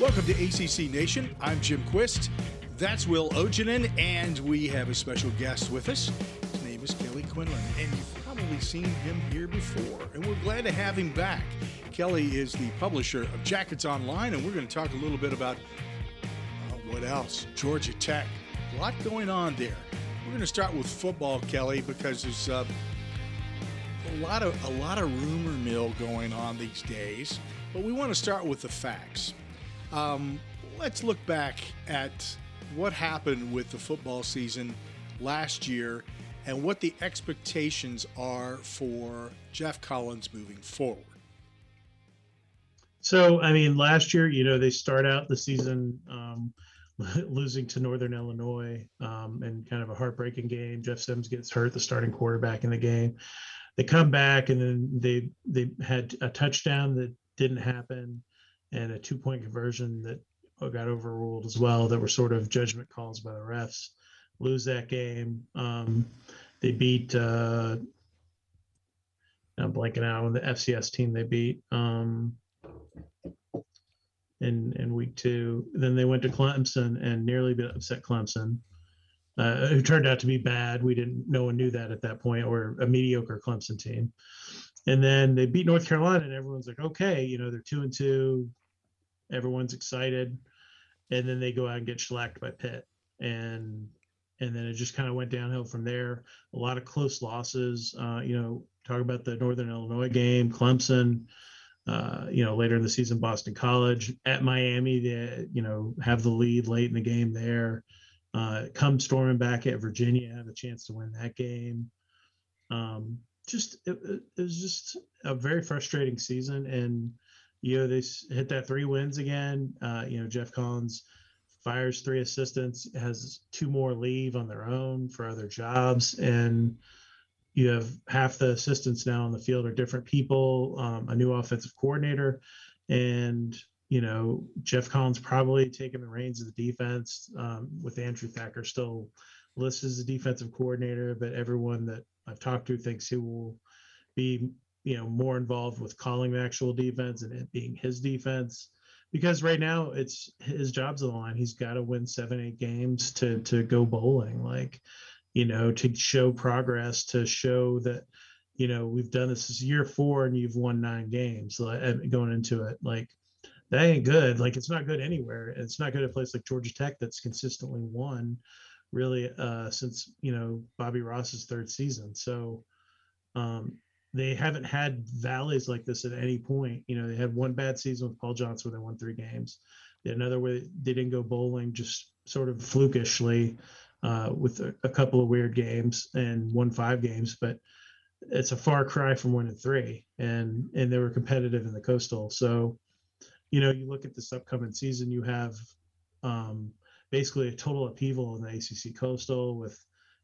Welcome to ACC Nation. I'm Jim Quist. That's Will Ojanen, and we have a special guest with us. His name is Kelly Quinlan, and you've probably seen him here before, and we're glad to have him back. Kelly is the publisher of Jackets Online, and we're going to talk a little bit about uh, what else? Georgia Tech. A lot going on there. We're going to start with football, Kelly, because there's uh, a lot of a lot of rumor mill going on these days. But we want to start with the facts. Um, let's look back at what happened with the football season last year and what the expectations are for Geoff Collins moving forward. So, I mean, last year, you know, they start out the season um, losing to Northern Illinois um, and kind of a heartbreaking game. Jeff Sims gets hurt, the starting quarterback in the game. They come back and then they they had a touchdown that didn't happen and a two point conversion that got overruled as well that were sort of judgment calls by the refs. Lose that game um, they beat uh, i'm blanking out on the fcs team they beat um, in in week two. Then they went to clemson and nearly upset clemson uh, who turned out to be bad. We didn't no one knew that at that point or a mediocre clemson team and then they beat North Carolina, and everyone's like, okay, you know, they're two and two, everyone's excited, and then they go out and get shellacked by Pitt, and and then it just kind of went downhill from there. A lot of close losses. Uh, you know, talk about the Northern Illinois game, Clemson. Uh, you know, later in the season, Boston College at Miami. They you know have the lead late in the game there. Uh, come storming back at Virginia, have a chance to win that game. Um, just it, it was just a very frustrating season, and you know they hit that three wins again. Uh, you know Geoff Collins fires three assistants, has two more leave on their own for other jobs, and you have half the assistants now on the field are different people, um, a new offensive coordinator, and you know Geoff Collins probably taking the reins of the defense um, with Andrew Thacker still listed as a defensive coordinator, but everyone that I've talked to thinks he will be, you know, more involved with calling the actual defense and it being his defense. Because right now it's his job's on the line. He's got to win seven, eight games to to go bowling, like, you know, to show progress, to show that, you know, we've done this. Is year four and you've won nine games eh, going into it. Like, that ain't good. Like, it's not good anywhere. It's not good at a place like Georgia Tech that's consistently won really uh, since you know Bobby Ross's third season. So um, they haven't had valleys like this at any point. You know, they had one bad season with Paul Johnson where they won three games. They had another where they didn't go bowling, just sort of flukishly uh, with a, a, couple of weird games and won five games, but it's a far cry from winning three. And and they were competitive in the coastal. So, you know, you look at this upcoming season, you have um, basically a total upheaval in the ACC Coastal with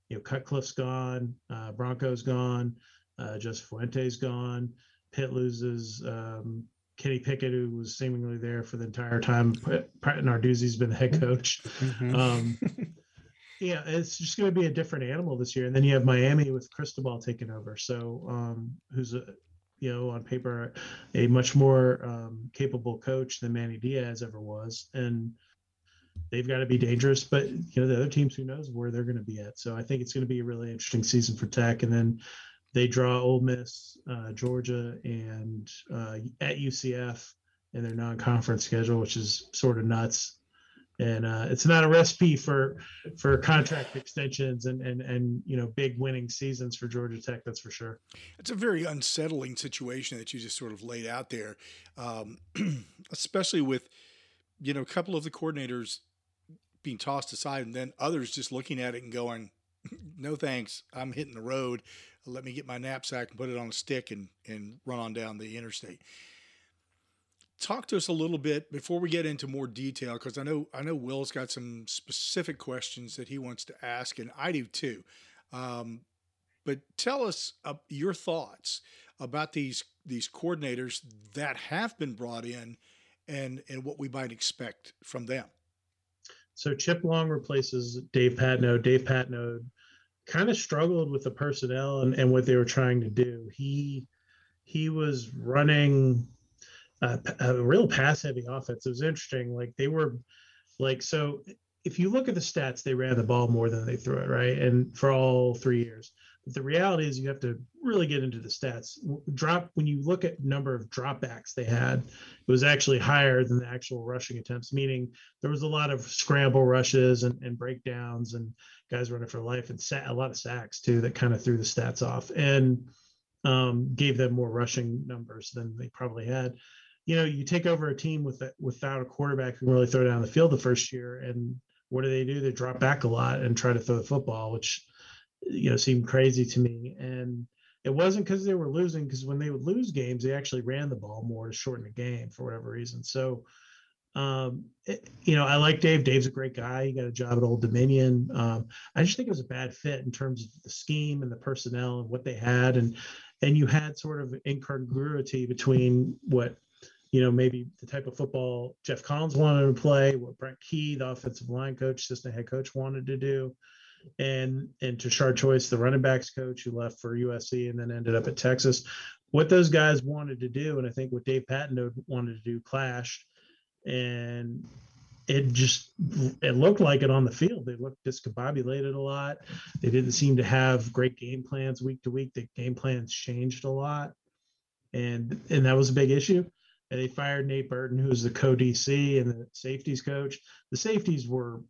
you know Cutcliffe's gone, uh, Bronco's gone, uh, Joseph Fuente's gone, Pitt loses um, Kenny Pickett, who was seemingly there for the entire time. Pat Narduzzi's been the head coach. Mm-hmm. Um, yeah, it's just going to be a different animal this year. And then you have Miami with Cristobal taking over. So, um, who's a you know on paper a much more um, capable coach than Manny Diaz ever was, and they've got to be dangerous. But you know, the other teams, who knows where they're going to be at. So I think it's going to be a really interesting season for Tech. And then they draw Ole Miss, uh, Georgia, and uh, at UCF in their non-conference schedule, which is sort of nuts. And uh, it's not a recipe for for contract extensions and and and you know big winning seasons for Georgia Tech. That's for sure. It's a very unsettling situation that you just sort of laid out there, um, especially with you know a couple of the coordinators being tossed aside, and then others just looking at it and going, "No thanks, I'm hitting the road. Let me get my knapsack and put it on a stick and and run on down the interstate." Talk to us a little bit before we get into more detail, because I know I know Will's got some specific questions that he wants to ask, and I do too. Um, but tell us uh, your thoughts about these these coordinators that have been brought in and and what we might expect from them. So Chip Long replaces Dave Patenaude. Dave Patenaude kind of struggled with the personnel and, and what they were trying to do. He he was running a, a real pass heavy offense. It was interesting. Like they were like so. If you look at the stats, they ran the ball more than they threw it, right? And for all three years. But the reality is, you have to really get into the stats. Drop when you look at number of dropbacks they had, it was actually higher than the actual rushing attempts. Meaning there was a lot of scramble rushes and, and breakdowns and guys running for life and sat, a lot of sacks too that kind of threw the stats off and um, gave them more rushing numbers than they probably had you know, you take over a team with without a quarterback who can really throw down the field the first year, and what do they do? They drop back a lot and try to throw the football, which you know seemed crazy to me. And it wasn't because they were losing, because when they would lose games, they actually ran the ball more to shorten the game for whatever reason. So, um, it, you know, I like Dave. Dave's a great guy. He got a job at Old Dominion. Um, I just think it was a bad fit in terms of the scheme and the personnel and what they had, and and you had sort of incongruity between what you know, maybe the type of football Geoff Collins wanted to play, what Brent Key, the offensive line coach, assistant head coach, wanted to do, and and Tashard Choice, the running backs coach who left for USC and then ended up at Texas, what those guys wanted to do, and I think what Dave Patenaude wanted to do clashed, and it just it looked like it on the field. They looked discombobulated a lot. They didn't seem to have great game plans week to week. The game plans changed a lot, and and that was a big issue and they fired Nate Burton, who was the co-DC and the safeties coach. The safeties were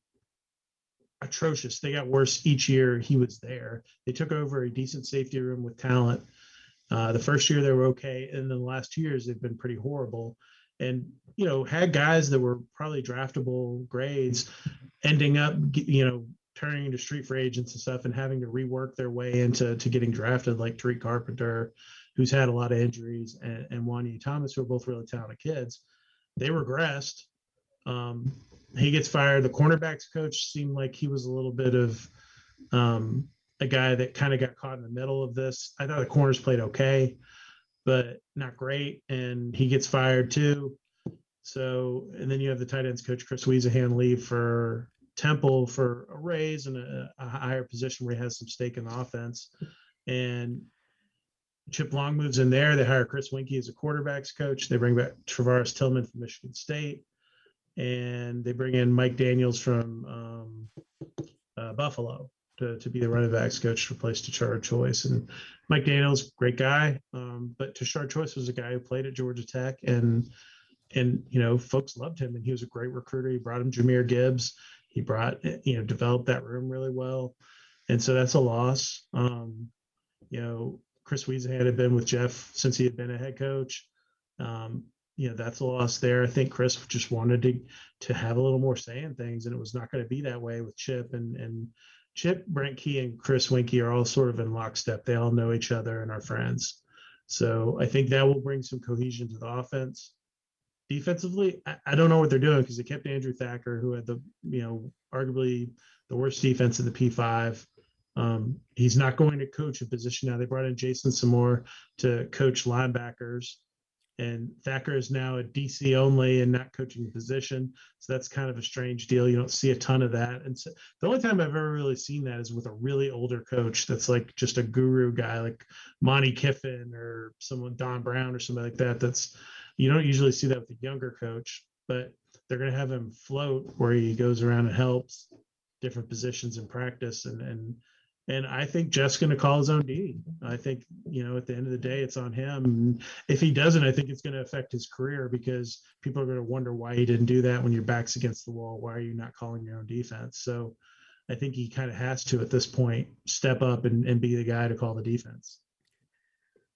atrocious. They got worse each year he was there. They took over a decent safety room with talent. Uh, the first year they were okay, and then the last two years they've been pretty horrible. And you know, had guys that were probably draftable grades, ending up you know turning into street free agents and stuff, and having to rework their way into to getting drafted, like Tariq Carpenter, who's had a lot of injuries, and, and Thomas, who are both really talented kids. They regressed. Um, he gets fired. The cornerbacks coach seemed like he was a little bit of um, a guy that kind of got caught in the middle of this. I thought the corners played okay, but not great. And he gets fired too. So, and then you have the tight ends coach, Chris Wiesehan, leave for Temple for a raise and a, a higher position where he has some stake in the offense. And Chip Long moves in there. They hire Chris Weinke as a quarterbacks coach. They bring back Travares Tillman from Michigan State, and they bring in Mike Daniels from um, uh, Buffalo to, to be the running backs coach to replace Tashard Choice. And Mike Daniels, great guy, um, but Tashard Choice was a guy who played at Georgia Tech, and and you know folks loved him, and he was a great recruiter. He brought him Jahmyr Gibbs. He brought you know developed that room really well, and so that's a loss. Um, you know Chris Wiesehan had been with Geoff since he had been a head coach. Um, you know, that's a loss there. I think Chris just wanted to to have a little more say in things, and it was not going to be that way with Chip and and Chip, Brent Key, and Chris Weinke are all sort of in lockstep. They all know each other and are friends. So I think that will bring some cohesion to the offense. Defensively, I, I don't know what they're doing because they kept Andrew Thacker, who had the you know arguably the worst defense in the P5. Um, he's not going to coach a position now. They brought in Jason Semore to coach linebackers, and Thacker is now a DC only and not coaching position. So that's kind of a strange deal. You don't see a ton of that. And so the only time I've ever really seen that is with a really older coach that's like just a guru guy, like Monte Kiffin or someone Don Brown or somebody like that. That's you don't usually see that with a younger coach, but they're going to have him float where he goes around and helps different positions in practice and and and I think Geoff's going to call his own D. I think, you know, at the end of the day, it's on him. if he doesn't, I think it's going to affect his career because people are going to wonder why he didn't do that when your back's against the wall. Why are you not calling your own defense? So I think he kind of has to, at this point, step up and, and be the guy to call the defense.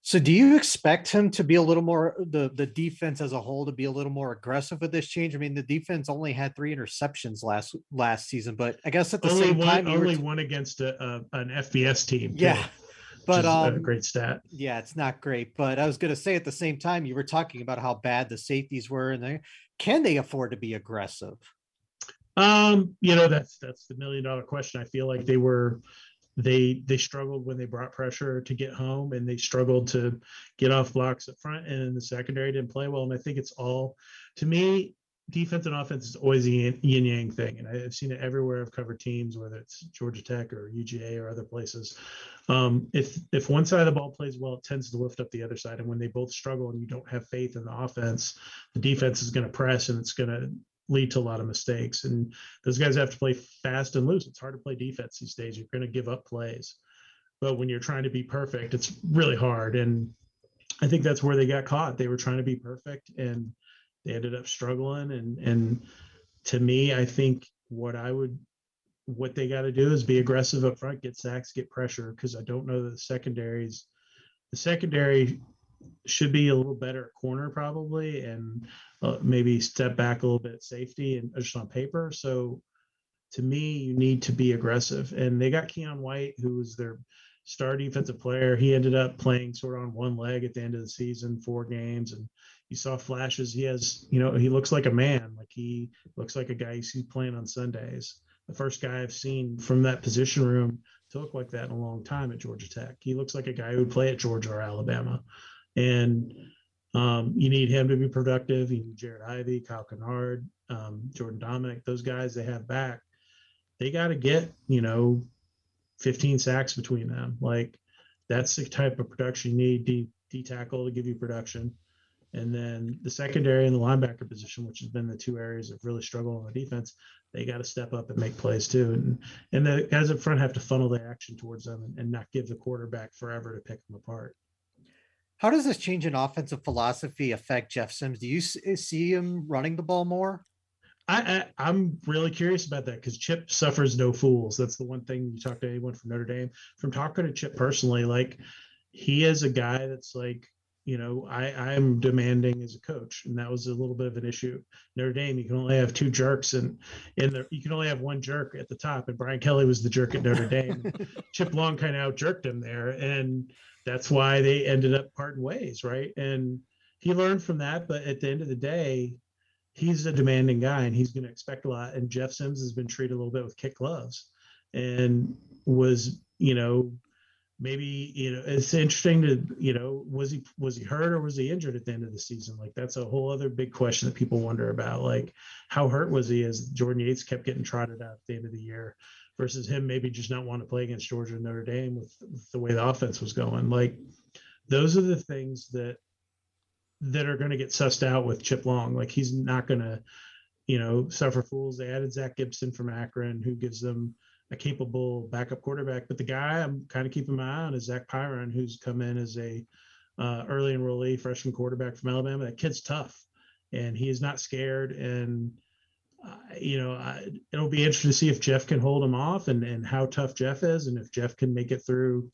So do you expect him to be a little more the the defense as a whole to be a little more aggressive with this change? I mean, the defense only had three interceptions last last season, but I guess at the only same one, time, only t- one against a, a, an FBS team. Too, yeah, but um, a great stat. Yeah, it's not great, but I was going to say at the same time, you were talking about how bad the safeties were, and they can they afford to be aggressive? Um, you know, that's that's the million dollar question. I feel like they were they they struggled when they brought pressure to get home and they struggled to get off blocks up front and the secondary didn't play well and i think it's all to me defense and offense is always a yin yang thing, and I've seen it everywhere. I've covered teams, whether it's Georgia Tech or UGA or other places. Um, if if one side of the ball plays well, it tends to lift up the other side, and when they both struggle and you don't have faith in the offense, the defense is going to press and it's going to lead to a lot of mistakes. And those guys have to play fast and loose. It's hard to play defense these days. You're going to give up plays, but when you're trying to be perfect, it's really hard. And I think that's where they got caught. They were trying to be perfect and they ended up struggling and and to me i think what i would what they got to do is be aggressive up front get sacks get pressure because i don't know that the secondaries the secondary should be a little better at corner probably and uh, maybe step back a little bit at safety and just on paper so to me you need to be aggressive and they got Keion White who was their star defensive player he ended up playing sort of on one leg at the end of the season four games and you saw flashes. He has, you know, he looks like a man. Like he looks like a guy you see playing on Sundays. The first guy I've seen from that position room to look like that in a long time at Georgia Tech. He looks like a guy who would play at Georgia or Alabama. And um, you need him to be productive. You need Jared Ivey, Kyle Kennard, um, Jordan Domineck, those guys they have back. They got to get, you know, 15 sacks between them. Like that's the type of production you need. D, D tackle to give you production and then the secondary and the linebacker position, which has been the two areas of really struggle on the defense, they got to step up and make plays too. And and the guys up front have to funnel the action towards them and, and not give the quarterback forever to pick them apart. How does this change in offensive philosophy affect Jeff Sims? Do you eh, see him running the ball more? I, I am really curious about that because Chip suffers no fools. That's the one thing you talk to anyone from Notre Dame. From talking to Chip personally, like he is a guy that's like you know, I, I'm demanding as a coach, and that was a little bit of an issue. Notre Dame, you can only have two jerks, and in the you can only have one jerk at the top, and Brian Kelly was the jerk at Notre Dame. Chip Long kind of out jerked him there, and that's why they ended up parting ways, right? And he learned from that, but at the end of the day, he's a demanding guy, and he's going to expect a lot. And Jeff Sims has been treated a little bit with kick gloves, and was you know maybe you know it's interesting to you know was he was he hurt or was he injured at the end of the season? Like that's a whole other big question that people wonder about. Like how hurt was he as jordan yates kept getting trotted out at the end of the year versus him maybe just not want to play against georgia and notre dame with, with the way the offense was going? Like those are the things that that are going to get sussed out with chip long. Like he's not going to you know suffer fools. They added zach gibson from akron who gives them a capable backup quarterback. But the guy I'm kind of keeping my eye on is Zach Pyron, who's come in as a uh, early enrollee freshman quarterback from Alabama. That kid's tough, and he is not scared. And uh, you know, I, it'll be interesting to see if Jeff can hold him off, and and how tough Jeff is, and if Jeff can make it through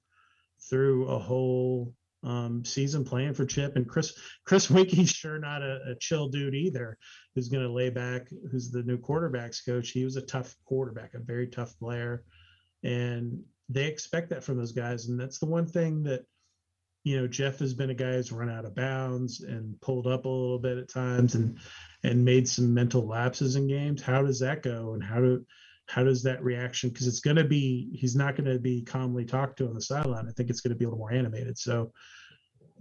through a whole um, season playing for Chip and Chris. Chris Weinke's sure not a, a chill dude either. Who's going to lay back? Who's the new quarterbacks coach? He was a tough quarterback, a very tough player, and they expect that from those guys. And that's the one thing that you know Jeff has been a guy who's run out of bounds and pulled up a little bit at times and and made some mental lapses in games. How does that go? And how do how does that reaction because it's going to be he's not going to be calmly talked to on the sideline i think it's going to be a little more animated so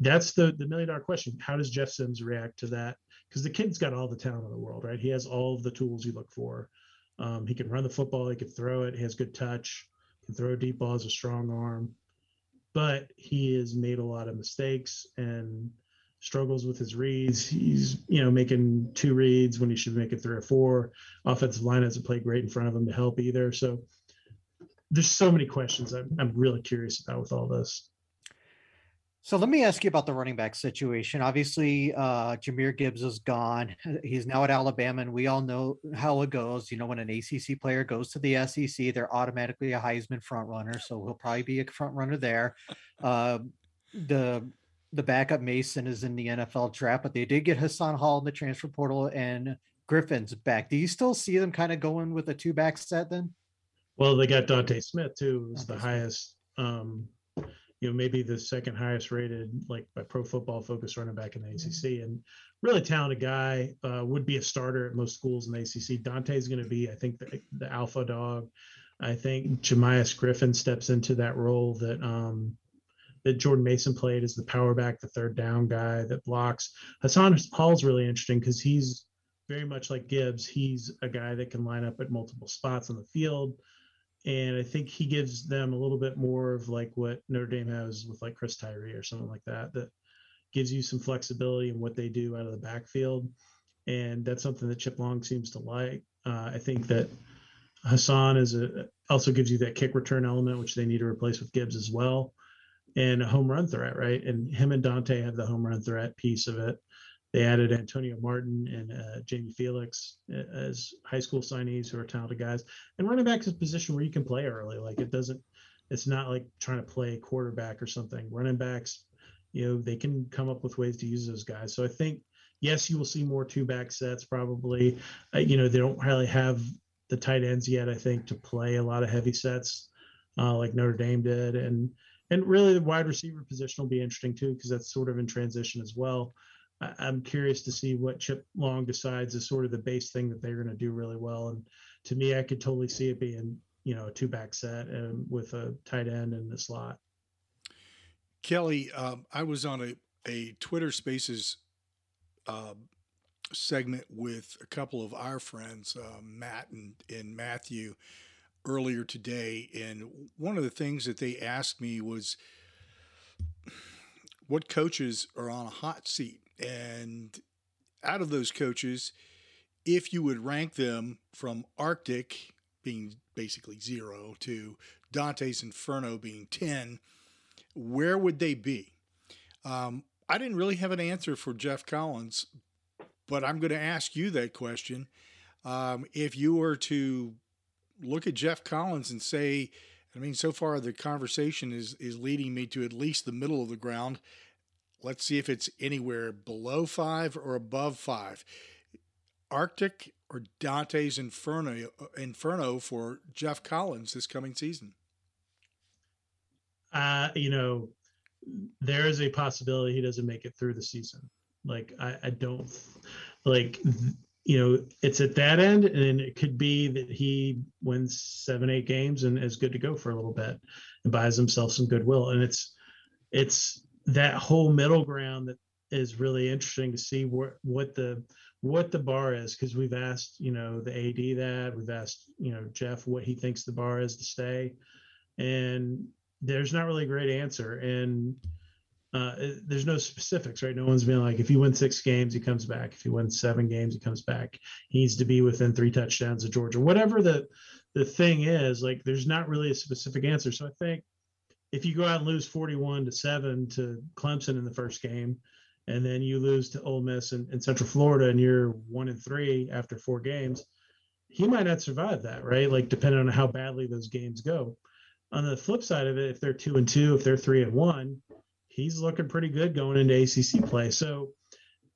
that's the the million dollar question how does jeff sims react to that because the kid's got all the talent in the world right he has all of the tools you look for um, he can run the football he can throw it he has good touch can throw deep balls a strong arm but he has made a lot of mistakes and struggles with his reads. He's, you know, making two reads when he should make it three or four. Offensive line hasn't played great in front of him to help either. So there's so many questions I'm, I'm really curious about with all this. So let me ask you about the running back situation. Obviously, uh, Jahmyr Gibbs is gone. He's now at Alabama, and we all know how it goes. You know, when an ACC player goes to the SEC, they're automatically a Heisman front runner. So he'll probably be a front runner there. Uh, the the backup Mason is in the NFL draft, but they did get Hassan Hall in the transfer portal and Griffin's back. Do you still see them kind of going with a two back set then? Well, they got Dante Smith too, who's the highest, um, you know, maybe the second highest rated, like by Pro Football Focus running back in the ACC, and really talented guy. Uh, would be a starter at most schools in the ACC. Dontae is going to be, I think, the, the alpha dog. I think Jamious Griffin steps into that role that um, that Jordan Mason played as the power back, the third down guy that blocks. Hassan Hall's really interesting because he's very much like Gibbs, he's a guy that can line up at multiple spots on the field. And I think he gives them a little bit more of like what Notre Dame has with like Chris Tyree or something like that, that gives you some flexibility in what they do out of the backfield. And that's something that Chip Long seems to like. Uh, I think that Hassan is a also gives you that kick return element, which they need to replace with Gibbs as well, and a home run threat, right? And him and Dontae have the home run threat piece of it. They added Antonio Martin and uh, Jamie Felix uh, as high school signees who are talented guys. And running back is a position where you can play early. Like it doesn't, it's not like trying to play quarterback or something. Running backs, you know, they can come up with ways to use those guys. So I think, yes, you will see more two back sets probably. Uh, you know, they don't really have the tight ends yet, I think, to play a lot of heavy sets uh, like Notre Dame did. And, and really the wide receiver position will be interesting too, because that's sort of in transition as well. I, am curious to see what Chip Long decides is sort of the base thing that they're going to do really well. And to me, I could totally see it being, you know, a two back set and with a tight end in the slot. Kelly, um, I was on a, a Twitter Spaces uh, segment with a couple of our friends, uh, Matt and, and Matthew, earlier today. And one of the things that they asked me was what coaches are on a hot seat and out of those coaches, if you would rank them from Arctic being basically zero to Dante's Inferno being 10, where would they be? Um, I didn't really have an answer for Geoff Collins, but I'm going to ask you that question. Um, if you were to look at Geoff Collins and say, I mean, so far the conversation is is leading me to at least the middle of the ground. Let's see if it's anywhere below five or above five. Arctic or Dante's Inferno, Inferno for Geoff Collins this coming season? Uh, you know, there is a possibility he doesn't make it through the season. Like I, I don't like you know it's at that end and it could be that he wins seven eight games and is good to go for a little bit and buys himself some goodwill and it's it's that whole middle ground that is really interesting to see what what the what the bar is because we've asked you know the AD that we've asked you know Geoff what he thinks the bar is to stay, and there's not really a great answer and uh, there's no specifics right? No one's been like if he wins six games he comes back. If he wins seven games he comes back. He needs to be within three touchdowns of Georgia. Whatever the the thing is like there's not really a specific answer. So I think if you go out and lose 41 to 7 to Clemson in the first game, and then you lose to Ole Miss and, and Central Florida, and you're one and three after four games, he might not survive that, right? Like depending on how badly those games go. On the flip side of it, if they're two and two, if they're three and one, he's looking pretty good going into ACC play. So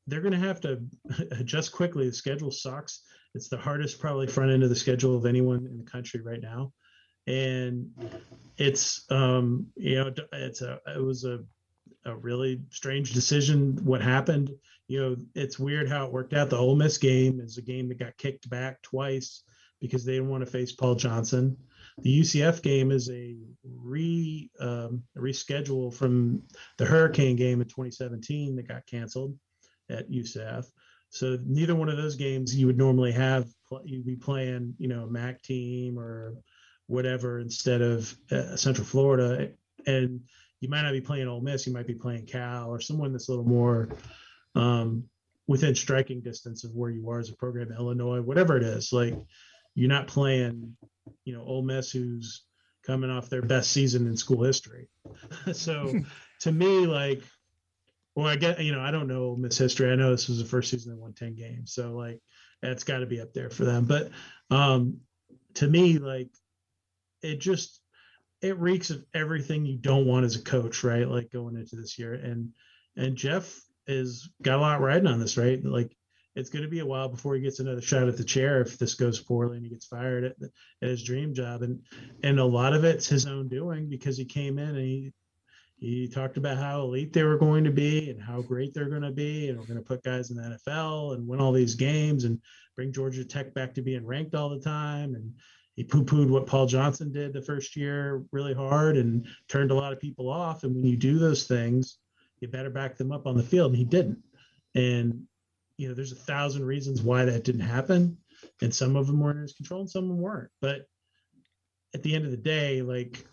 they're going to have to adjust quickly. The schedule sucks. It's the hardest, probably front end of the schedule of anyone in the country right now and it's um, you know it's a it was a a really strange decision what happened. You know it's weird how it worked out. The Ole Miss game is a game that got kicked back twice because they didn't want to face Paul Johnson. The UCF game is a re um, reschedule from the Hurricane game in 2017 that got canceled at UCF so neither one of those games you would normally have you'd be playing you know a MAC team or whatever instead of uh, Central Florida. And you might not be playing Ole Miss, you might be playing Cal or someone that's a little more um, within striking distance of where you are as a program, Illinois, whatever it is. Like you're not playing, you know, Ole Miss, who's coming off their best season in school history. so to me, like, well, I get, you know, I don't know Miss history. I know this was the first season they won 10 games. So like, that's got to be up there for them. But um, to me, like it just it reeks of everything you don't want as a coach, right? Like going into this year. And and Geoff is got a lot riding on this, right? Like it's going to be a while before he gets another shot at the chair if this goes poorly and he gets fired at, at his dream job. And and a lot of it's his own doing because he came in and he he talked about how elite they were going to be and how great they're going to be and we're going to put guys in the NFL and win all these games and bring Georgia Tech back to being ranked all the time and he poo-pooed what Paul Johnson did the first year really hard and turned a lot of people off. And when you do those things, you better back them up on the field. And he didn't. And you know, there's a thousand reasons why that didn't happen, and some of them were in his control, and some of them weren't. But at the end of the day, like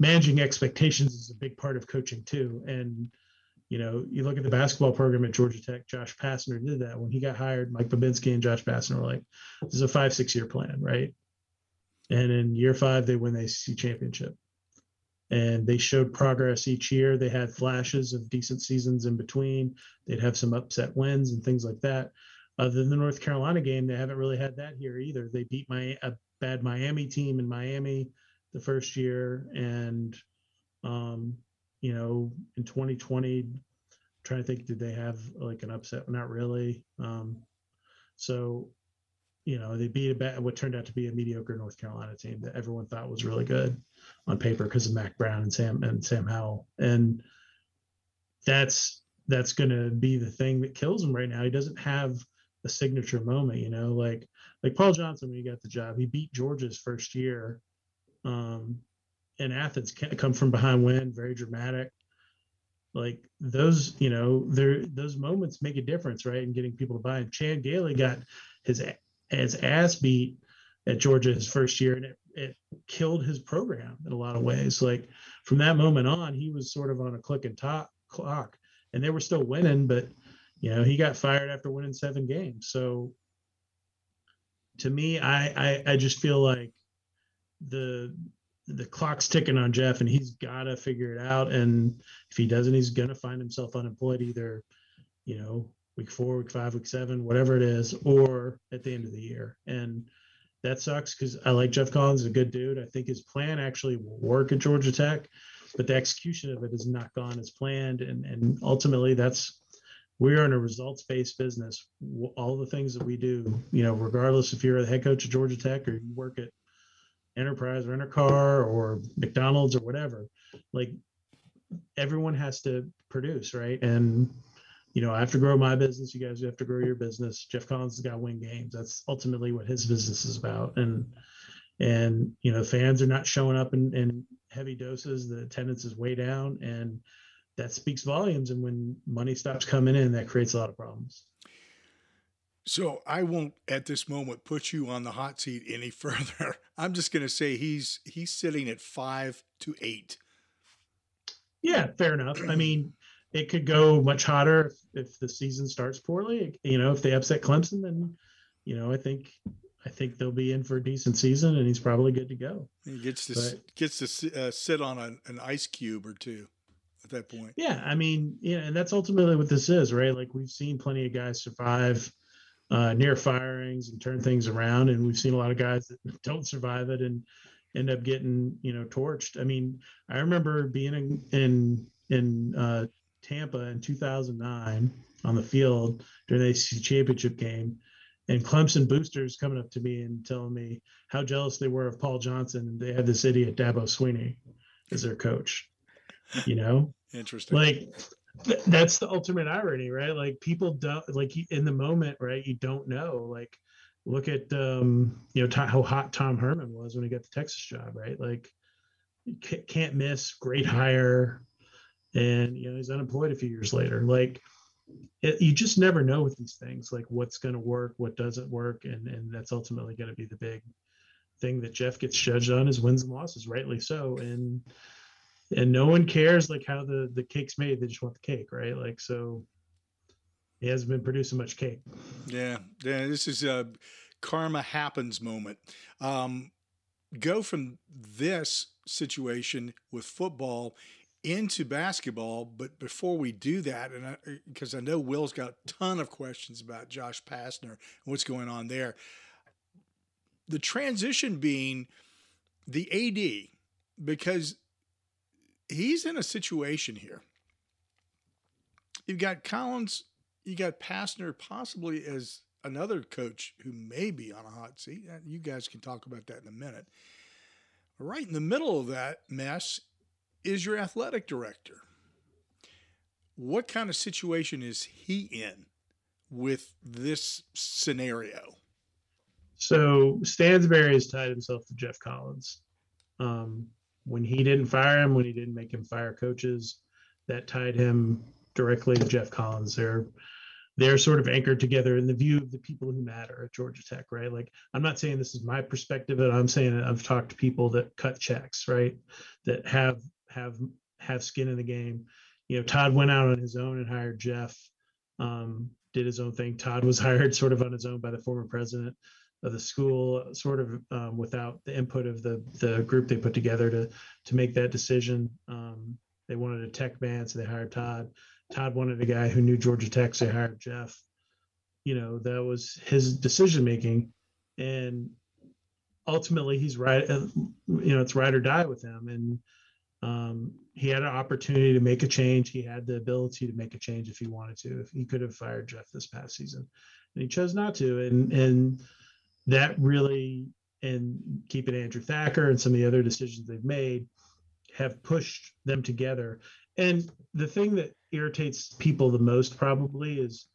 managing expectations is a big part of coaching too. And you know, you look at the basketball program at Georgia Tech. Josh Pastner did that when he got hired. Mike Bobinski and Josh Pastner were like, "This is a five, six-year plan, right?" And in year five, they win the ACC championship and they showed progress each year. They had flashes of decent seasons in between. They'd have some upset wins and things like that. Other than the North Carolina game, they haven't really had that here either. They beat my a bad Miami team in Miami the first year, and um, you know, in 2020, I'm trying to think, did they have like an upset? Not really. Um, so you know, they beat a bad, what turned out to be a mediocre North Carolina team that everyone thought was really good on paper because of Mack Brown and Sam and Sam Howell. And that's that's going to be the thing that kills him right now. He doesn't have a signature moment, you know, like like Paul Johnson when he got the job, he beat Georgia's first year. Um, in Athens, come from behind win, very dramatic. Like those, you know, there those moments make a difference, right? In getting people to buy. And Chan Gailey got his ass beat at Georgia his first year, and it, it killed his program in a lot of ways. Like from that moment on, he was sort of on a click and top clock, and they were still winning, but you know he got fired after winning seven games. So to me, I I, I just feel like the the clock's ticking on Geoff, and he's got to figure it out. And if he doesn't, he's to find himself unemployed either, you know, week four, week five, week seven, whatever it is, or at the end of the year. And that sucks because I like Geoff Collins, a good dude. I think his plan actually will work at Georgia Tech, but the execution of it has not gone as planned. And and ultimately, that's we're in a results based business. All the things that we do, you know, regardless if you're the head coach at Georgia Tech or you work at Enterprise Rent a Car or McDonald's or whatever, like everyone has to produce, right? And you know, I have to grow my business. You guys have to grow your business. Geoff Collins has got to win games. That's ultimately what his business is about. And and you know, fans are not showing up in, in heavy doses. The attendance is way down, and that speaks volumes. And when money stops coming in, that creates a lot of problems. So I won't at this moment put you on the hot seat any further. I'm just going to say he's he's sitting at five to eight. Yeah, fair enough. I mean, it could go much hotter if, if the season starts poorly. You know, if they upset Clemson, then you know I think I think they'll be in for a decent season, and he's probably good to go. He gets to but, gets to uh, sit on a, an ice cube or two at that point. Yeah, I mean, yeah, and that's ultimately what this is, right? Like we've seen plenty of guys survive uh, near firings and turn things around, and we've seen a lot of guys that don't survive it and end up getting you know torched. I mean, I remember being in in in uh, Tampa in 2009 on the field during the ACC championship game, and Clemson boosters coming up to me and telling me how jealous they were of Paul Johnson and they had this idiot Dabo Swinney as their coach. You know, interesting. Like th- that's the ultimate irony, right? Like people don't like in the moment, right? You don't know. Like look at um, you know how hot Tom Herman was when he got the Texas job, right? Like can't miss, great hire, and you know he's unemployed a few years later. Like it, you just never know with these things like what's going to work what doesn't work and and that's ultimately going to be the big thing that jeff gets judged on is wins and losses rightly so. And and no one cares like how the the cake's made they just want the cake right? Like so he hasn't been producing much cake. Yeah yeah this is a karma happens moment. Um go from this situation with football into basketball. But before we do that, and because I, I, know Will's got a ton of questions about Josh Pastner and what's going on there, the transition being the AD, because he's in a situation here. You've got Collins, you got Pastner possibly as another coach who may be on a hot seat. You guys can talk about that in a minute. Right in the middle of that mess is your athletic director. What kind of situation is he in with this scenario? So Stansbury has tied himself to Geoff Collins. Um, when he didn't fire him, when he didn't make him fire coaches, that tied him directly to Geoff Collins. They're they're sort of anchored together in the view of the people who matter at Georgia Tech, right? Like, I'm not saying this is my perspective, but I'm saying I've talked to people that cut checks, right? That have have have skin in the game. You know, Todd went out on his own and hired Geoff, um, did his own thing. Todd was hired sort of on his own by the former president of the school, sort of um, without the input of the the group they put together to to make that decision. Um, they wanted a tech man, so they hired Todd. Todd wanted a guy who knew Georgia Tech, so they hired Geoff. You know, that was his decision making, and ultimately, he's right. Uh, you know, it's ride or die with him, and um, he had an opportunity to make a change. He had the ability to make a change if he wanted to. If he could have fired Geoff this past season, and he chose not to, and and that really and keeping Andrew Thacker and some of the other decisions they've made have pushed them together. And the thing that irritates people the most probably is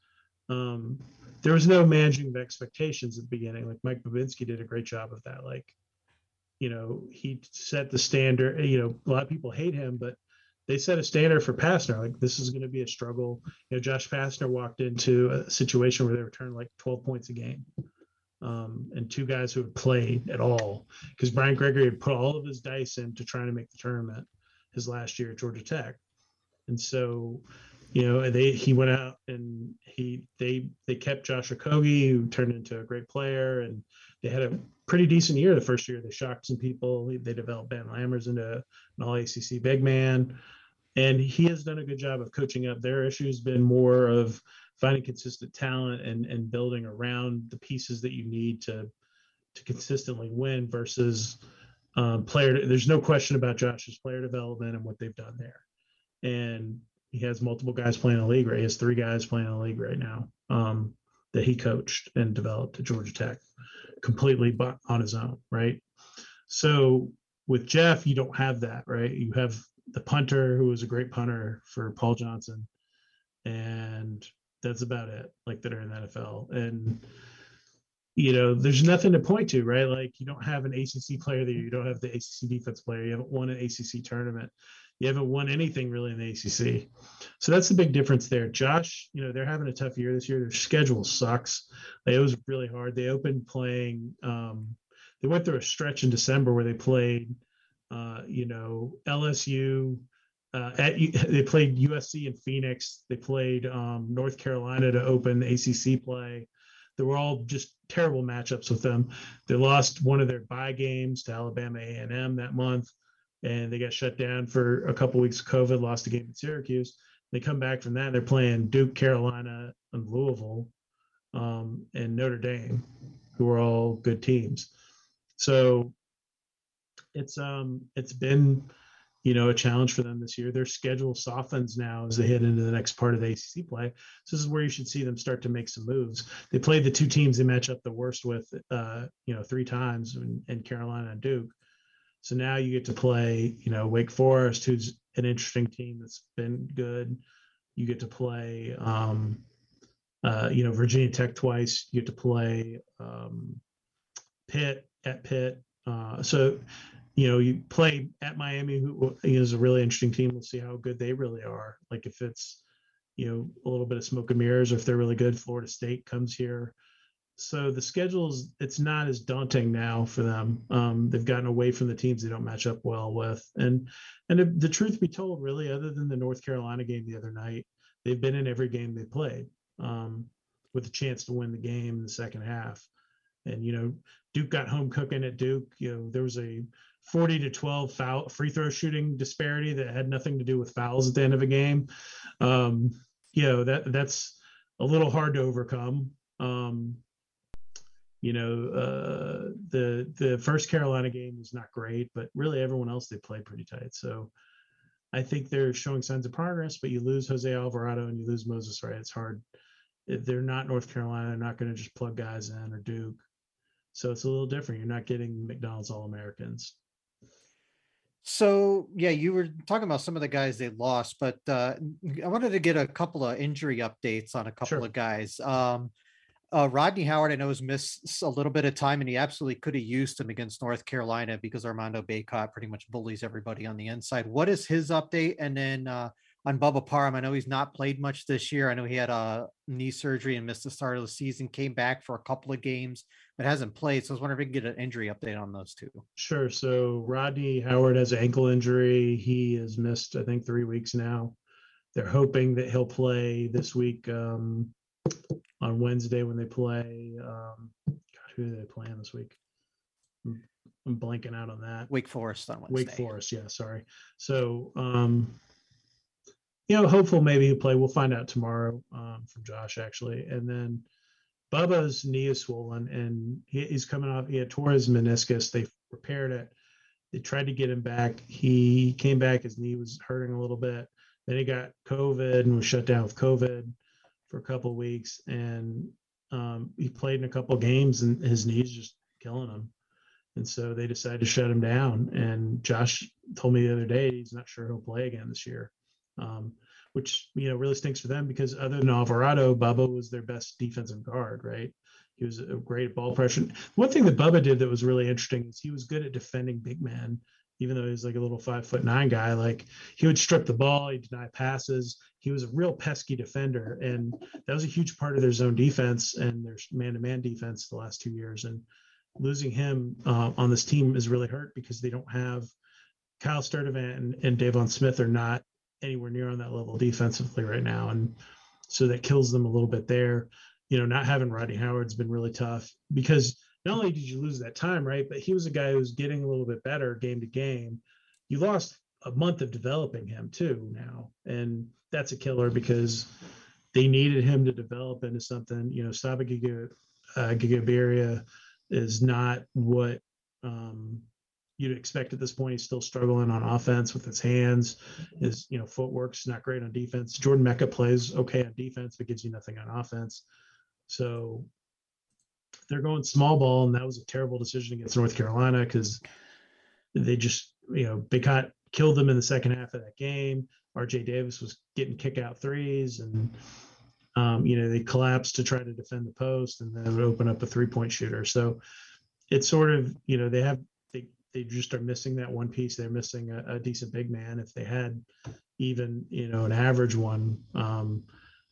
um, there was no managing of expectations at the beginning. Like Mike Bobinski did a great job of that. Like, you know, he set the standard. You know, a lot of people hate him, but they set a standard for Pastner. Like this is going to be a struggle. You know, Josh Pastner walked into a situation where they returned like 12 points a game. Um, and two guys who had played at all because Brian Gregory had put all of his dice into trying to make the tournament his last year at Georgia Tech. And so, you know, they he went out and he they they kept Josh Okogie, who turned into a great player, and they had a pretty decent year the first year. They shocked some people. They developed Ben Lammers into an all ACC big man. And he has done a good job of coaching up. Their issue has been more of finding consistent talent and, and building around the pieces that you need to to consistently win versus um, player. There's no question about Josh's player development and what they've done there and he has multiple guys playing in the league. Right, he has three guys playing in the league right now um, that he coached and developed at Georgia Tech, completely on his own. Right, so with Geoff, you don't have that. Right, you have the punter who was a great punter for Paul Johnson, and that's about it. Like that are in the NFL and you know, there's nothing to point to, right? Like you don't have an ACC player there, you don't have the ACC defense player, you haven't won an ACC tournament you haven't won anything really in the ACC. So that's the big difference there. Josh, you know, they're having a tough year this year. Their schedule sucks. It was really hard. They opened playing, um, they went through a stretch in December where they played, uh, you know, LSU. Uh, at, they played USC in Phoenix. They played um, North Carolina to open ACC play. They were all just terrible matchups with them. They lost one of their bye games to Alabama A&M that month and they got shut down for a couple weeks of COVID, lost a game in Syracuse. They come back from that, they're playing Duke, Carolina, and Louisville, um, and Notre Dame, who are all good teams. So it's um it's been you know a challenge for them this year. Their schedule softens now as they head into the next part of the ACC play. So this is where you should see them start to make some moves. They played the two teams they match up the worst with, uh, you know, three times in Carolina and Duke. So now you get to play, you know, Wake Forest, who's an interesting team that's been good. You get to play, um, uh, you know, Virginia Tech twice. You get to play um, Pitt at Pitt. Uh, so, you know, you play at Miami, who is a really interesting team. We'll see how good they really are. Like if it's, you know, a little bit of smoke and mirrors, or if they're really good. Florida State comes here so the schedules it's not as daunting now for them. Um, they've gotten away from the teams they don't match up well with. And and the, truth be told really other than the north carolina game the other night they've been in every game they played um, with a chance to win the game in the second half. And you know duke got home cooking at duke. You know there was a 40 to 12 foul free throw shooting disparity that had nothing to do with fouls at the end of a game. Um, you know that that's a little hard to overcome. Um, you know, uh, the the first Carolina game was not great, but really everyone else they played pretty tight. So I think they're showing signs of progress. But you lose Jose Alvarado and you lose Moses Wright. It's hard. They're not North Carolina. They're not going to just plug guys in or Duke. So it's a little different. You're not getting McDonald's All Americans. So yeah, you were talking about some of the guys they lost, but uh, I wanted to get a couple of injury updates on a couple sure. of guys. Um, uh, Rodney Howard, I know, has missed a little bit of time, and he absolutely could have used him against North Carolina because Armando Bacot pretty much bullies everybody on the inside. What is his update? And then uh, on Bubba Parham. I know he's not played much this year. I know he had a knee surgery and missed the start of the season, came back for a couple of games, but hasn't played. So I was wondering if we can get an injury update on those two. Sure. So Rodney Howard has an ankle injury. He has missed, I think, three weeks now. They're hoping that he'll play this week um, on Wednesday when they play. Um, God, who are they playing this week? I'm, I'm blanking out on that. Wake Forest on Wednesday. Wake Forest, yeah, sorry. So, um, you know, hopeful maybe he'll play. We'll find out tomorrow um, from Josh actually, and then Bubba's knee is swollen and he, he's coming off. He had tore his meniscus. They repaired it. They tried to get him back. He came back. His knee was hurting a little bit. Then he got COVID and was shut down with COVID for a couple weeks. And um, he played in a couple games and his knee's just killing him. And so they decided to shut him down. And Josh told me the other day he's not sure he'll play again this year, um, which you know really stinks for them because other than Alvarado, Bubba was their best defensive guard, right? He was a great ball pressure. One thing that Bubba did that was really interesting is he was good at defending big men, even though he's like a little five foot nine guy. Like he would strip the ball, he'd deny passes. He was a real pesky defender, and that was a huge part of their zone defense and their man to man defense the last two years. And losing him uh, on this team is really hurt because they don't have Kyle Sturdivant and, and Deivon Smith are not anywhere near on that level defensively right now. And so that kills them a little bit there. You know, not having Rodney Howard's been really tough because not only did you lose that time, right, but he was a guy who was getting a little bit better game to game. You lost a month of developing him too now. And that's a killer because they needed him to develop into something. You know, Saba Giga, uh, is not what um, you'd expect at this point. He's still struggling on offense with his hands. His you know footwork's not great on defense. Jordan Meka plays okay on defense, but gives you nothing on offense. So they're going small ball, and that was a terrible decision against North Carolina because they just you know they got killed them in the second half of that game. RJ Davis was getting kick out threes and um, you know, they collapsed to try to defend the post and then would open up a three point shooter. So it's sort of, you know, they have, they, they just are missing that one piece. They're missing a, a decent big man. If they had even, you know, an average one, um,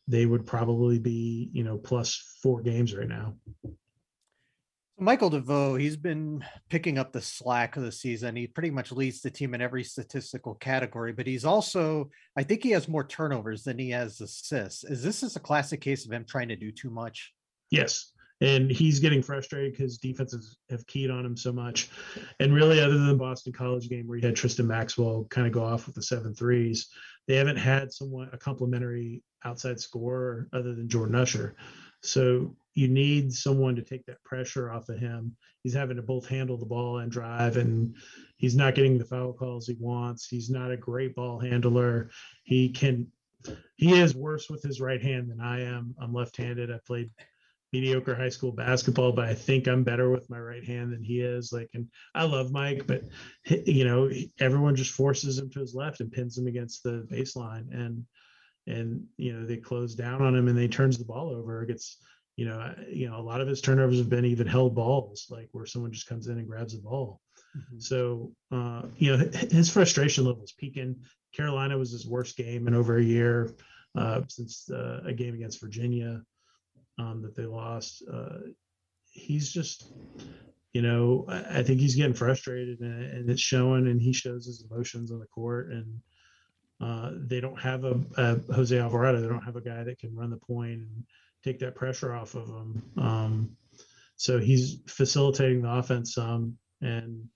they would probably be, you know, plus four games right now. Michael DeVoe, he's been picking up the slack of the season. He pretty much leads the team in every statistical category, but he's also, I think he has more turnovers than he has assists. Is this is a classic case of him trying to do too much? Yes. And he's getting frustrated because defenses have keyed on him so much. And really, other than the Boston College game where he had Tristan Maxwell kind of go off with the seven threes, they haven't had someone a complementary outside scorer other than Jordan Usher. So you need someone to take that pressure off of him. He's having to both handle the ball and drive, and he's not getting the foul calls he wants. He's not a great ball handler. He can, he is worse with his right hand than I am. I'm left-handed. I played mediocre high school basketball, but I think I'm better with my right hand than he is. Like, and I love Mike, but you know, everyone just forces him to his left and pins him against the baseline, and and you know they close down on him and they turns the ball over. It gets you know, you know, a lot of his turnovers have been even held balls, like where someone just comes in and grabs the ball. Mm-hmm. So, uh, you know, his frustration level is peaking. Carolina was his worst game in over a year uh, since uh, a game against Virginia um, that they lost. Uh, he's just, you know, I, I, think he's getting frustrated and, and, it's showing, and he shows his emotions on the court. And uh, they don't have a, a Jose Alvarado. They don't have a guy that can run the point and take that pressure off of him. Um, so he's facilitating the offense some and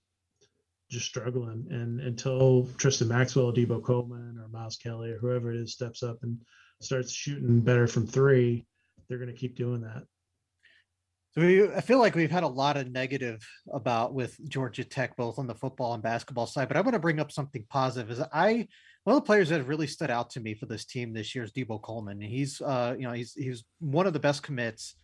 just struggling. And until Tristan Maxwell, Deebo Coleman, or Miles Kelly, or whoever it is, steps up and starts shooting better from three, they're going to keep doing that. So we, I feel like we've had a lot of negative about with Georgia Tech, both on the football and basketball side. But I want to bring up something positive. Is I one of the players that have really stood out to me for this team this year is Deebo Coleman. He's uh, you know, he's he's one of the best commits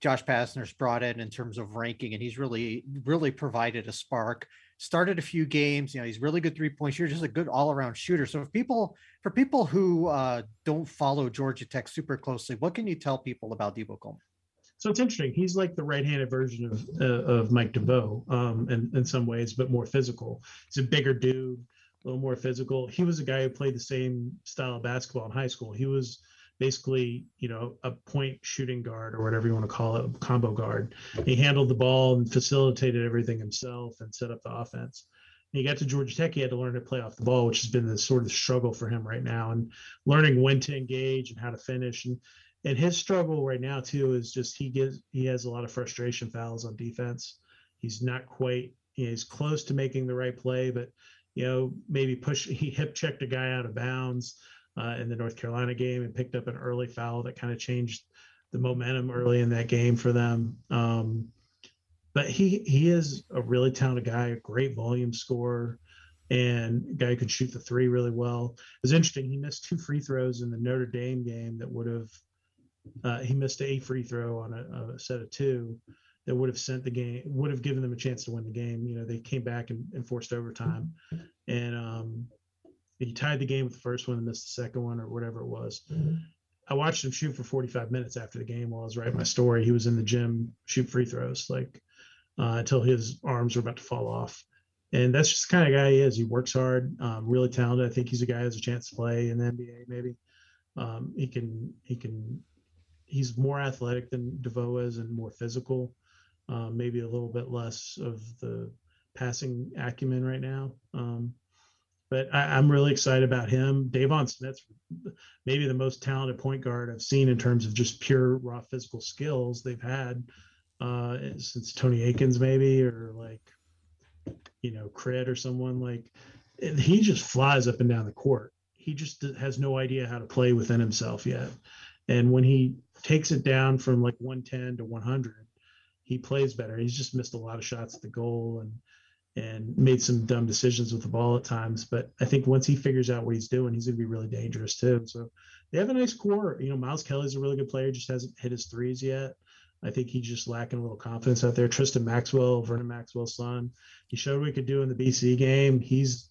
Josh Pastner's brought in in terms of ranking, and he's really really provided a spark. Started a few games, you know, he's really good three point shooter, just a good all around shooter. So if people for people who uh, don't follow Georgia Tech super closely, what can you tell people about Deebo Coleman? So it's interesting. He's like the right-handed version of uh, of Mike DeVoe um, in in some ways, but more physical. He's a bigger dude little more physical. He was a guy who played the same style of basketball in high school. He was basically, you know, a point shooting guard or whatever you want to call it, combo guard. He handled the ball and facilitated everything himself and set up the offense. he got to Georgia Tech, he had to learn to play off the ball, which has been the sort of struggle for him right now, and learning when to engage and how to finish. And and his struggle right now too is just he gets he has a lot of frustration fouls on defense. He's not quite you know, he's close to making the right play, but you know maybe push he hip checked a guy out of bounds uh, in the North Carolina game and picked up an early foul that kind of changed the momentum early in that game for them. Um, but he he is a really talented guy, a great volume scorer, and guy who can shoot the three really well. It was interesting. He missed two free throws in the Notre Dame game that would have. Uh, he missed a free throw on a, a, set of two that would have sent the game, would have given them a chance to win the game. You know, they came back and, and forced overtime, and um, he tied the game with the first one and missed the second one or whatever it was. I watched him shoot for 45 minutes after the game while I was writing my story. He was in the gym shoot free throws like uh, until his arms were about to fall off. And that's just the kind of guy he is. He works hard, um, really talented. I think he's a guy who has a chance to play in the NBA. Maybe um, he can. He can. He's more athletic than DeVoe is, and more physical. Um, maybe a little bit less of the passing acumen right now. Um, but I, am really excited about him. Deivon Smith's maybe the most talented point guard I've seen in terms of just pure raw physical skills they've had uh, since Tony Akins, maybe, or like, you know, Crit or someone like he just flies up and down the court. He just has no idea how to play within himself yet. And when he takes it down from like 110 to 100, he plays better. He's just missed a lot of shots at the goal and and made some dumb decisions with the ball at times. But I think once he figures out what he's doing, he's going to be really dangerous too. So they have a nice core. You know, Miles Kelly's a really good player, just hasn't hit his threes yet. I think he's just lacking a little confidence out there. Tristan Maxwell, Vernon Maxwell's son, he showed what he could do in the BC game. He's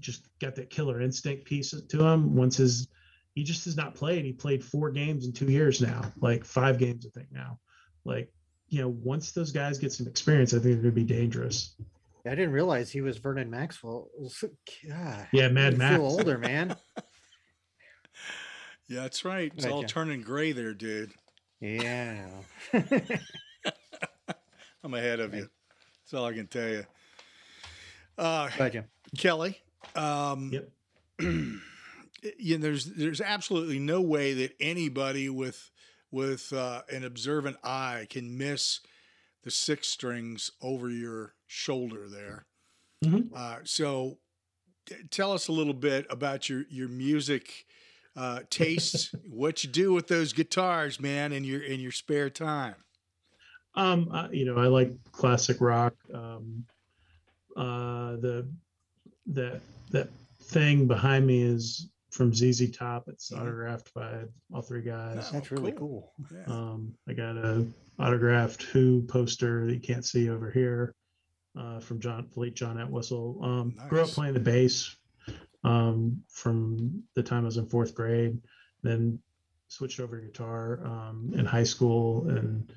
just got that killer instinct piece to him. Once his, he just has not played. He played four games in two years now, like five games, I think now. Like, you know, once those guys get some experience, I think they're going to be dangerous. I didn't realize he was Vernon Maxwell. God, yeah, Mad Max. Feel older, man. yeah, that's right. It's all turning gray there, dude. Yeah. I'm ahead of you. That's all I can tell you. Uh, Glad Kelly. Um, yep. you know, there's there's absolutely no way that anybody with with uh, an observant eye can miss the six strings over your shoulder there. Mm-hmm. Uh, so, t- tell us a little bit about your your music uh, tastes. what you do with those guitars, man, in your in your spare time? Um, you know, I like classic rock. Um, uh, the that that thing behind me is from ZZ Top. It's mm-hmm. autographed by all three guys. That's really cool. cool. Yeah. Um, I got a autographed Who poster that you can't see over here uh, from John late John Entwistle. Um, nice. Grew up playing the bass um, from the time I was in fourth grade, then switched over to guitar um, in high school and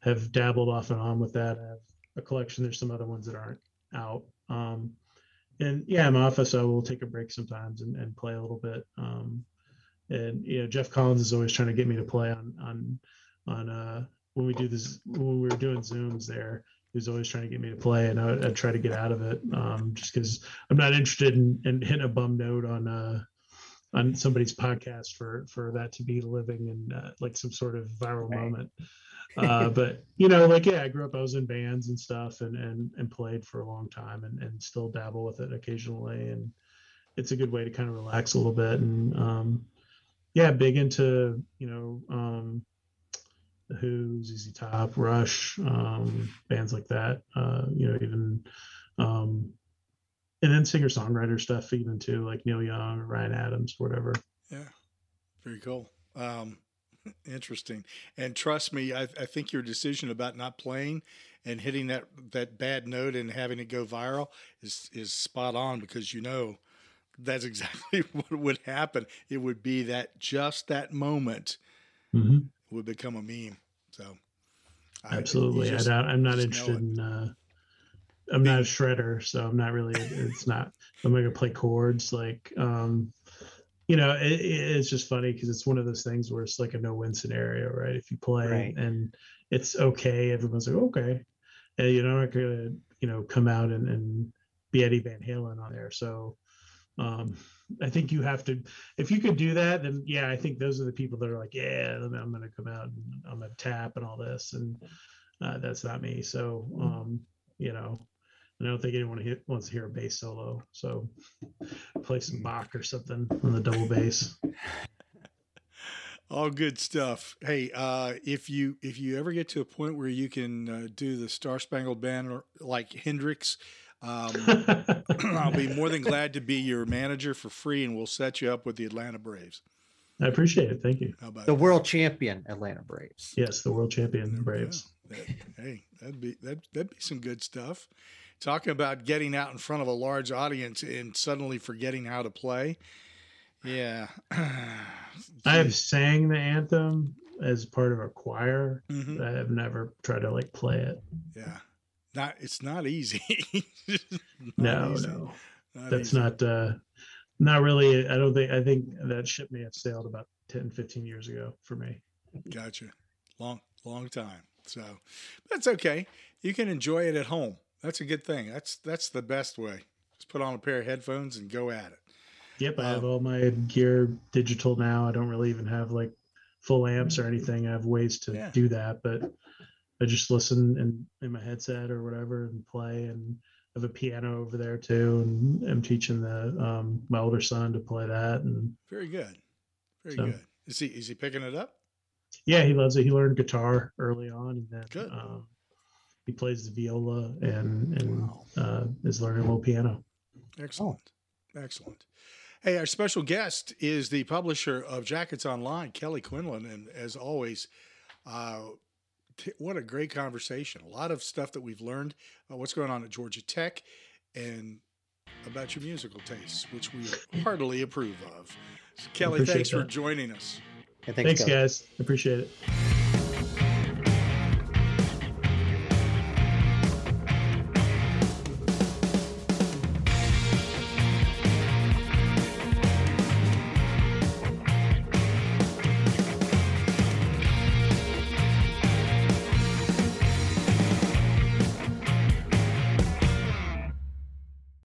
have dabbled off and on with that. I have a collection. There's some other ones that aren't out. Um, and yeah, in my office, I will take a break sometimes and, and play a little bit. Um, and you know, Geoff Collins is always trying to get me to play on on on uh, when we do this when we were doing zooms there he was always trying to get me to play and i would, try to get out of it um, just because i'm not interested in, in hitting a bum note on uh on somebody's podcast for for that to be living in uh, like some sort of viral right. moment uh, but you know like yeah i grew up i was in bands and stuff and and, and played for a long time and, and still dabble with it occasionally and it's a good way to kind of relax a little bit and um yeah big into you know um the Who, ZZ Top, Rush, um, bands like that. Uh, you know, even um, and then singer songwriter stuff even too, like Neil Young or Ryan Adams, whatever. Yeah, very cool. Um, interesting. And trust me, I, I think your decision about not playing and hitting that that bad note and having it go viral is is spot on because you know that's exactly what would happen. It would be that just that moment mm-hmm would become a meme. So absolutely, I, am not interested in uh, I'm not a shredder, so I'm not really. It's not. I'm not gonna play chords like. um you know, it, it's just funny because it's one of those things where it's like a no-win scenario, right? If you play Right. and it's okay, everyone's like, okay, and you're not gonna, you know, come out and, and be Eddie Van Halen on there. So, um, I think you have to, if you could do that, then yeah, I think those are the people that are like, yeah, I'm gonna come out and I'm gonna tap and all this, and uh, that's not me. So, um, you know, I don't think anyone hit, wants to hear a bass solo. So, play some Bach or something on the double bass. All good stuff. Hey, uh, if you if you ever get to a point where you can uh, do the Star Spangled Banner like Hendrix, um, I'll be more than glad to be your manager for free, and we'll set you up with the Atlanta Braves. I appreciate it. Thank you. How about The that? world champion Atlanta Braves. Yes, the world champion Braves. That- hey, that'd be that that'd be some good stuff. Talking about getting out in front of a large audience and suddenly forgetting how to play. Yeah. I have sang the anthem as part of a choir. Mhm. I have never tried to like play it. Yeah. Not it's not easy. Not no, easy. no, Not that's easy. not. uh Not really. I don't think. I think that ship may have sailed about 10, 15 years ago for me. Gotcha. Long, long time. So that's okay. You can enjoy it at home. That's a good thing. That's that's the best way. Just put on a pair of headphones and go at it. Yep, I have Um, all my gear digital now. I don't really even have like full amps or anything. I have ways to Yeah. do that, but I just listen in, in my headset or whatever and play. And I have a piano over there too, and I'm teaching the um, my older son to play that. And Very good. Very So- good. Is he is he picking it up? yeah, he loves it. He learned guitar early on, and then Good. um, he plays the viola and and Wow. uh, is learning a little piano. Excellent. Excellent. Hey, our special guest is the publisher of Jackets Online, Kelly Quinlan. And as always, uh, t- what a great conversation. A lot of stuff that we've learned about what's going on at Georgia Tech and about your musical tastes, which we heartily approve of. So, Kelly, Appreciate thanks for joining us. And Thanks, Kelly. guys. Appreciate it.